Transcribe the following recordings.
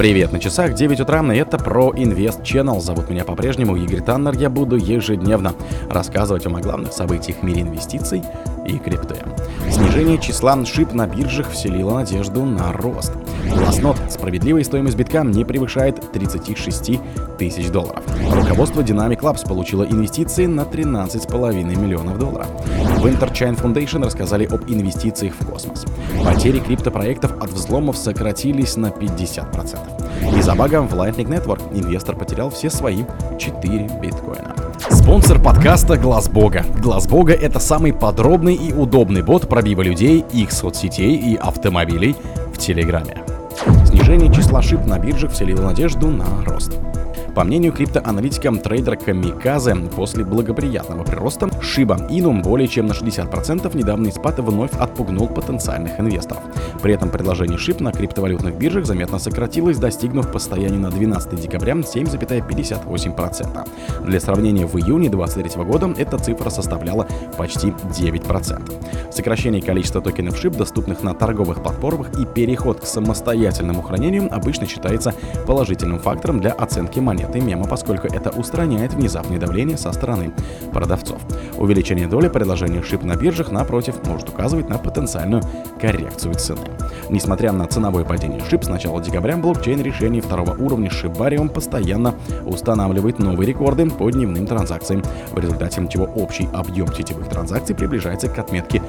Привет, на часах 9 утра, и это про Invest Channel. Зовут меня по-прежнему Игорь Таннер. Я буду ежедневно рассказывать вам о главных событиях в мире инвестиций и крипты. Снижение числа шип на биржах вселило надежду на рост. Гласнот. Справедливая стоимость битка не превышает 36 тысяч долларов. Руководство Dynamic Labs получило инвестиции на 13,5 миллионов долларов. В Interchain Foundation рассказали об инвестициях в космос. Потери криптопроектов от взломов сократились на 50%. Из-за бага в Lightning Network инвестор потерял все свои 4 биткоина. Спонсор подкаста Глаз Бога. Глаз Бога это самый подробный и удобный бот пробива людей, их соцсетей и автомобилей в Телеграме. Снижение числа шип на биржах вселило надежду на рост. По мнению криптоаналитика трейдера Камиказе, после благоприятного прироста Shiba Inu более чем на 60% недавний спад вновь отпугнул потенциальных инвесторов. При этом предложение SHIB на криптовалютных биржах заметно сократилось, достигнув по состоянию на 12 декабря 7,58%. Для сравнения, в июне 2023 года эта цифра составляла почти 9%. Сокращение количества токенов SHIB, доступных на торговых платформах и переход к самостоятельному хранению обычно считается положительным фактором для оценки монет монеты мема, поскольку это устраняет внезапное давление со стороны продавцов. Увеличение доли предложения шип на биржах, напротив, может указывать на потенциальную коррекцию цены. Несмотря на ценовое падение шип с начала декабря, блокчейн решений второго уровня Шибариум постоянно устанавливает новые рекорды по дневным транзакциям, в результате чего общий объем сетевых транзакций приближается к отметке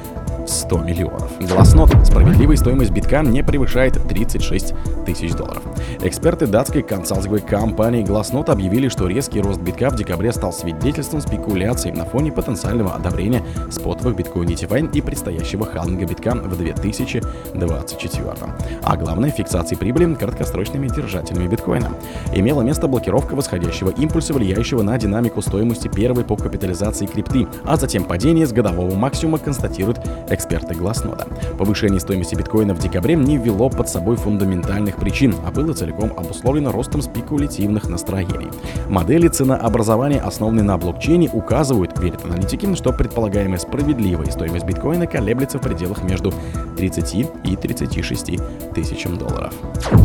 100 миллионов. Гласнот. Справедливая стоимость битка не превышает 36 тысяч долларов. Эксперты датской консалтинговой компании Glassnode объявили, что резкий рост битка в декабре стал свидетельством спекуляций на фоне потенциального одобрения спотовых биткоин и предстоящего халдинга битка в 2024. А главное, фиксации прибыли краткосрочными держателями биткоина. Имела место блокировка восходящего импульса, влияющего на динамику стоимости первой по капитализации крипты, а затем падение с годового максимума констатируют эксперты Glassnode. Повышение стоимости биткоина в декабре не ввело под собой фундаментальных причин, а было целиком обусловлено ростом спекулятивных настроений. Модели ценообразования, основанные на блокчейне, указывают, верят аналитики, что предполагаемая справедливая стоимость биткоина колеблется в пределах между 30 и 36 тысячам долларов.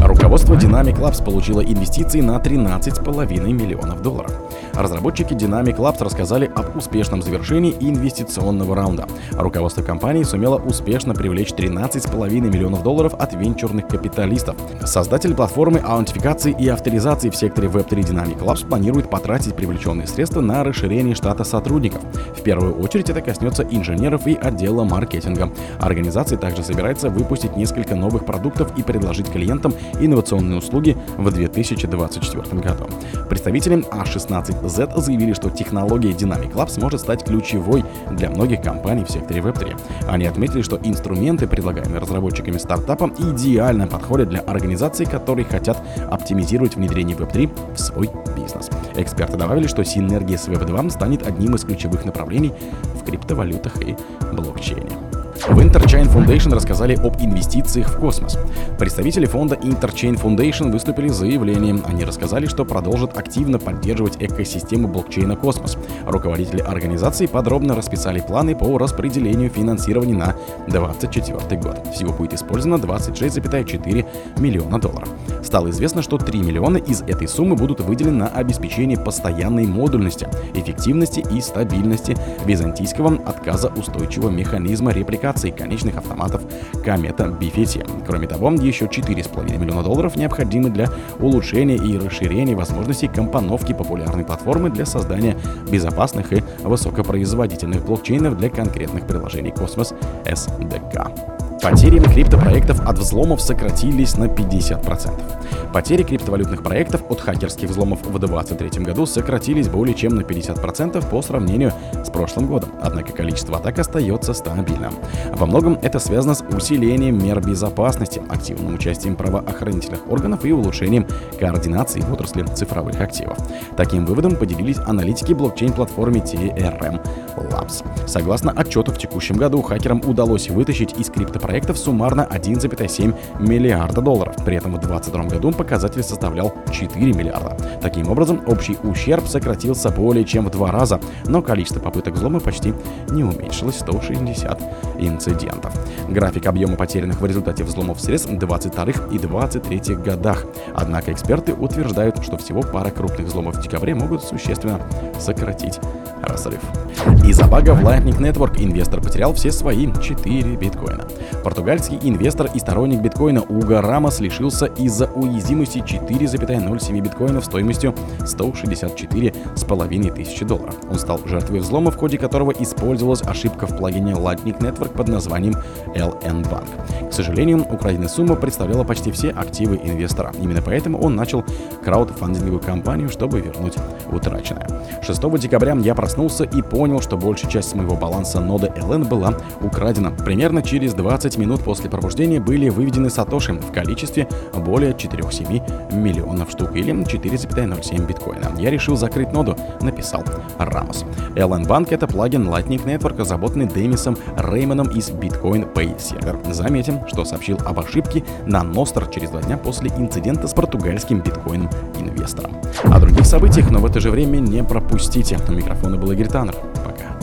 Руководство Dynamic Labs получило инвестиции на 13,5 миллионов долларов. Разработчики Dynamic Labs рассказали об успешном завершении инвестиционного раунда. Руководство компании сумело успешно привлечь 13,5 миллионов долларов от венчурных капиталистов. Создатель платформы аутентификации и авторизации в секторе Web3 Dynamic Labs планирует потратить привлеченные средства на расширение штата сотрудников. В первую очередь это коснется инженеров и отдела маркетинга. Организация также собирается выпустить несколько новых продуктов и предложить клиентам инновационные услуги в 2024 году. Представители A16Z заявили, что технология Dynamic Labs может стать ключевой для многих компаний в секторе Web3. Они отметили, что инструменты, предлагаемые разработчиками стартапа, идеально подходят для организаций, которые хотят оптимизировать внедрение Web3 в свой бизнес. Эксперты добавили, что синергия с Web2 станет одним из ключевых направлений в криптовалютах и блокчейне. В Interchain Foundation рассказали об инвестициях в космос. Представители фонда Interchain Foundation выступили с заявлением. Они рассказали, что продолжат активно поддерживать экосистему блокчейна «Космос». Руководители организации подробно расписали планы по распределению финансирования на 2024 год. Всего будет использовано 26,4 миллиона долларов. Стало известно, что 3 миллиона из этой суммы будут выделены на обеспечение постоянной модульности, эффективности и стабильности византийского отказа устойчивого механизма репликации конечных автоматов Комета Бифети. Кроме того, еще 4,5 миллиона долларов необходимы для улучшения и расширения возможностей компоновки популярной платформы для создания безопасных и высокопроизводительных блокчейнов для конкретных приложений Космос SDK. Потери криптопроектов от взломов сократились на 50%. Потери криптовалютных проектов от хакерских взломов в 2023 году сократились более чем на 50% по сравнению с прошлым годом, однако количество атак остается стабильным. Во многом это связано с усилением мер безопасности, активным участием правоохранительных органов и улучшением координации в отрасли цифровых активов. Таким выводом поделились аналитики блокчейн-платформы TRM Labs. Согласно отчету, в текущем году хакерам удалось вытащить из криптопроектов суммарно 1,7 миллиарда долларов. При этом в 2022 году показатель составлял 4 миллиарда. Таким образом, общий ущерб сократился более чем в два раза, но количество попыток взлома почти не уменьшилось 160 инцидентов. График объема потерянных в результате взломов средств в 22 и 23 годах. Однако эксперты утверждают, что всего пара крупных взломов в декабре могут существенно сократить разрыв. Из-за бага в Lightning Network инвестор потерял все свои 4 биткоина. Португальский инвестор и сторонник биткоина Уго Рамос лишился из-за уязвимости 4,07 биткоинов стоимостью 164,5 тысячи долларов. Он стал жертвой взлома, в ходе которого использовалась ошибка в плагине Lightning Network под названием LN Bank. К сожалению, украденная сумма представляла почти все активы инвестора. Именно поэтому он начал краудфандинговую кампанию, чтобы вернуть утраченное. 6 декабря я проснулся и понял, что большая часть моего баланса ноды LN была украдена. Примерно через 20 минут после пробуждения были выведены сатоши в количестве более 4,7 миллионов штук или 4,07 биткоина. Я решил закрыть ноду, написал Рамос. LN Bank это плагин Lightning Network, разработанный Демисом Реймоном из Bitcoin Pay Server. Заметим, что сообщил об ошибке на Ностр через два дня после инцидента с португальским биткоин-инвестором. О других событиях, но в это же время не пропустите. У микрофона был Игорь Таннер. Пока.